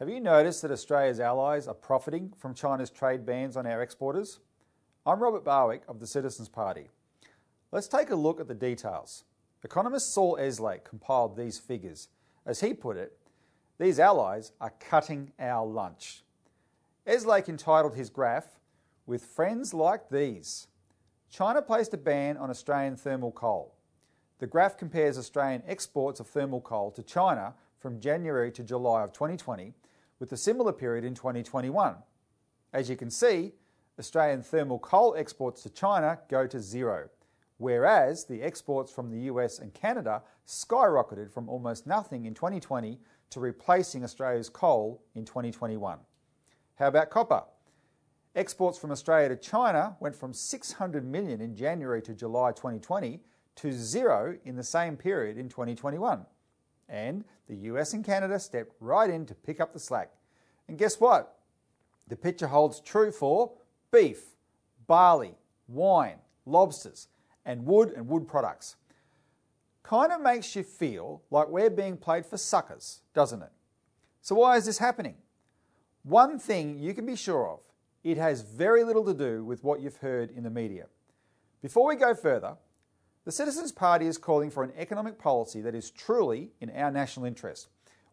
Have you noticed that Australia's allies are profiting from China's trade bans on our exporters? I'm Robert Barwick of the Citizens Party. Let's take a look at the details. Economist Saul Eslake compiled these figures. As he put it, these allies are cutting our lunch. Eslake entitled his graph, With Friends Like These. China placed a ban on Australian thermal coal. The graph compares Australian exports of thermal coal to China from January to July of 2020 with a similar period in 2021. As you can see, Australian thermal coal exports to China go to zero, whereas the exports from the US and Canada skyrocketed from almost nothing in 2020 to replacing Australia's coal in 2021. How about copper? Exports from Australia to China went from 600 million in January to July 2020 to zero in the same period in 2021. And the US and Canada stepped right in to pick up the slack. And guess what? The picture holds true for beef, barley, wine, lobsters, and wood and wood products. Kind of makes you feel like we're being played for suckers, doesn't it? So, why is this happening? One thing you can be sure of it has very little to do with what you've heard in the media. Before we go further, the Citizens Party is calling for an economic policy that is truly in our national interest.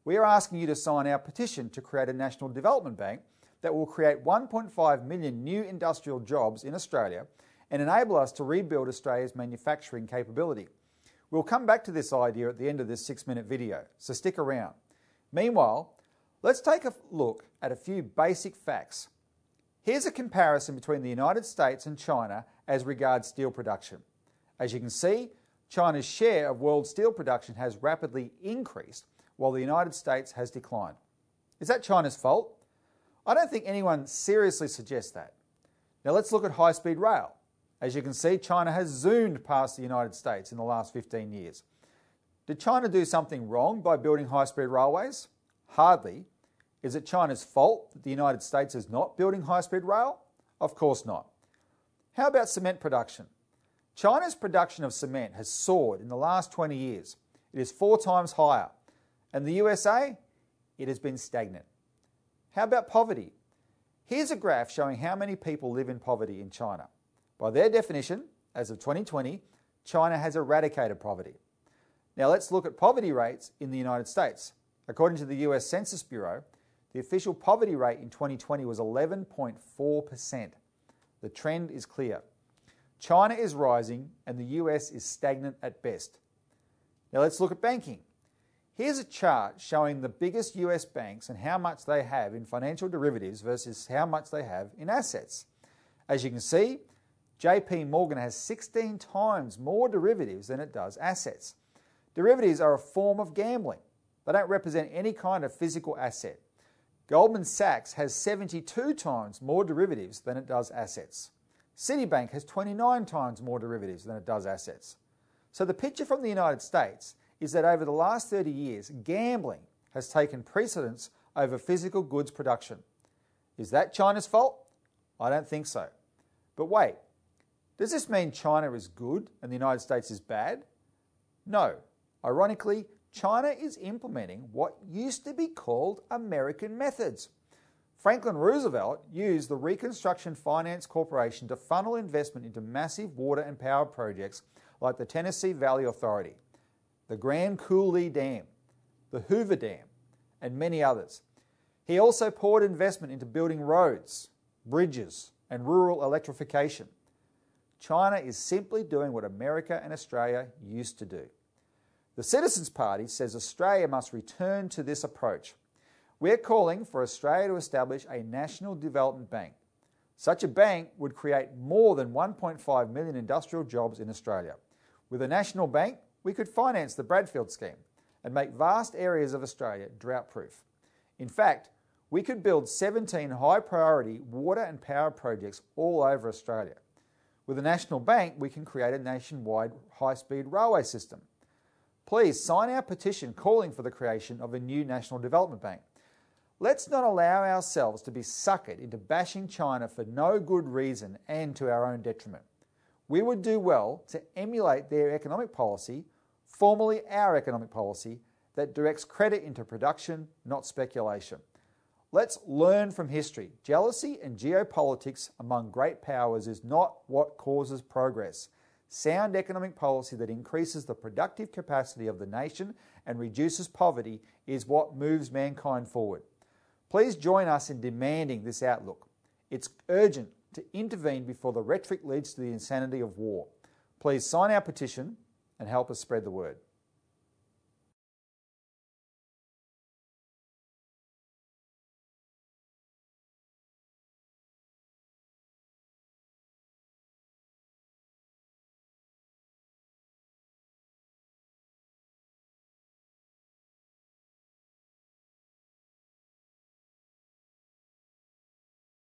We are asking you to sign our petition to create a national development bank that will create 1.5 million new industrial jobs in Australia and enable us to rebuild Australia's manufacturing capability. We'll come back to this idea at the end of this six minute video, so stick around. Meanwhile, let's take a look at a few basic facts. Here's a comparison between the United States and China as regards steel production. As you can see, China's share of world steel production has rapidly increased while the United States has declined. Is that China's fault? I don't think anyone seriously suggests that. Now let's look at high speed rail. As you can see, China has zoomed past the United States in the last 15 years. Did China do something wrong by building high speed railways? Hardly. Is it China's fault that the United States is not building high speed rail? Of course not. How about cement production? China's production of cement has soared in the last 20 years. It is four times higher. And the USA? It has been stagnant. How about poverty? Here's a graph showing how many people live in poverty in China. By their definition, as of 2020, China has eradicated poverty. Now let's look at poverty rates in the United States. According to the US Census Bureau, the official poverty rate in 2020 was 11.4%. The trend is clear. China is rising and the US is stagnant at best. Now let's look at banking. Here's a chart showing the biggest US banks and how much they have in financial derivatives versus how much they have in assets. As you can see, JP Morgan has 16 times more derivatives than it does assets. Derivatives are a form of gambling. They don't represent any kind of physical asset. Goldman Sachs has 72 times more derivatives than it does assets. Citibank has 29 times more derivatives than it does assets. So the picture from the United States is that over the last 30 years, gambling has taken precedence over physical goods production. Is that China's fault? I don't think so. But wait, does this mean China is good and the United States is bad? No. Ironically, China is implementing what used to be called American methods. Franklin Roosevelt used the Reconstruction Finance Corporation to funnel investment into massive water and power projects like the Tennessee Valley Authority, the Grand Coulee Dam, the Hoover Dam, and many others. He also poured investment into building roads, bridges, and rural electrification. China is simply doing what America and Australia used to do. The Citizens Party says Australia must return to this approach we're calling for Australia to establish a national development bank. Such a bank would create more than 1.5 million industrial jobs in Australia. With a national bank, we could finance the Bradfield scheme and make vast areas of Australia drought proof. In fact, we could build 17 high priority water and power projects all over Australia. With a national bank, we can create a nationwide high speed railway system. Please sign our petition calling for the creation of a new national development bank. Let's not allow ourselves to be suckered into bashing China for no good reason and to our own detriment. We would do well to emulate their economic policy, formerly our economic policy, that directs credit into production, not speculation. Let's learn from history. Jealousy and geopolitics among great powers is not what causes progress. Sound economic policy that increases the productive capacity of the nation and reduces poverty is what moves mankind forward. Please join us in demanding this outlook. It's urgent to intervene before the rhetoric leads to the insanity of war. Please sign our petition and help us spread the word.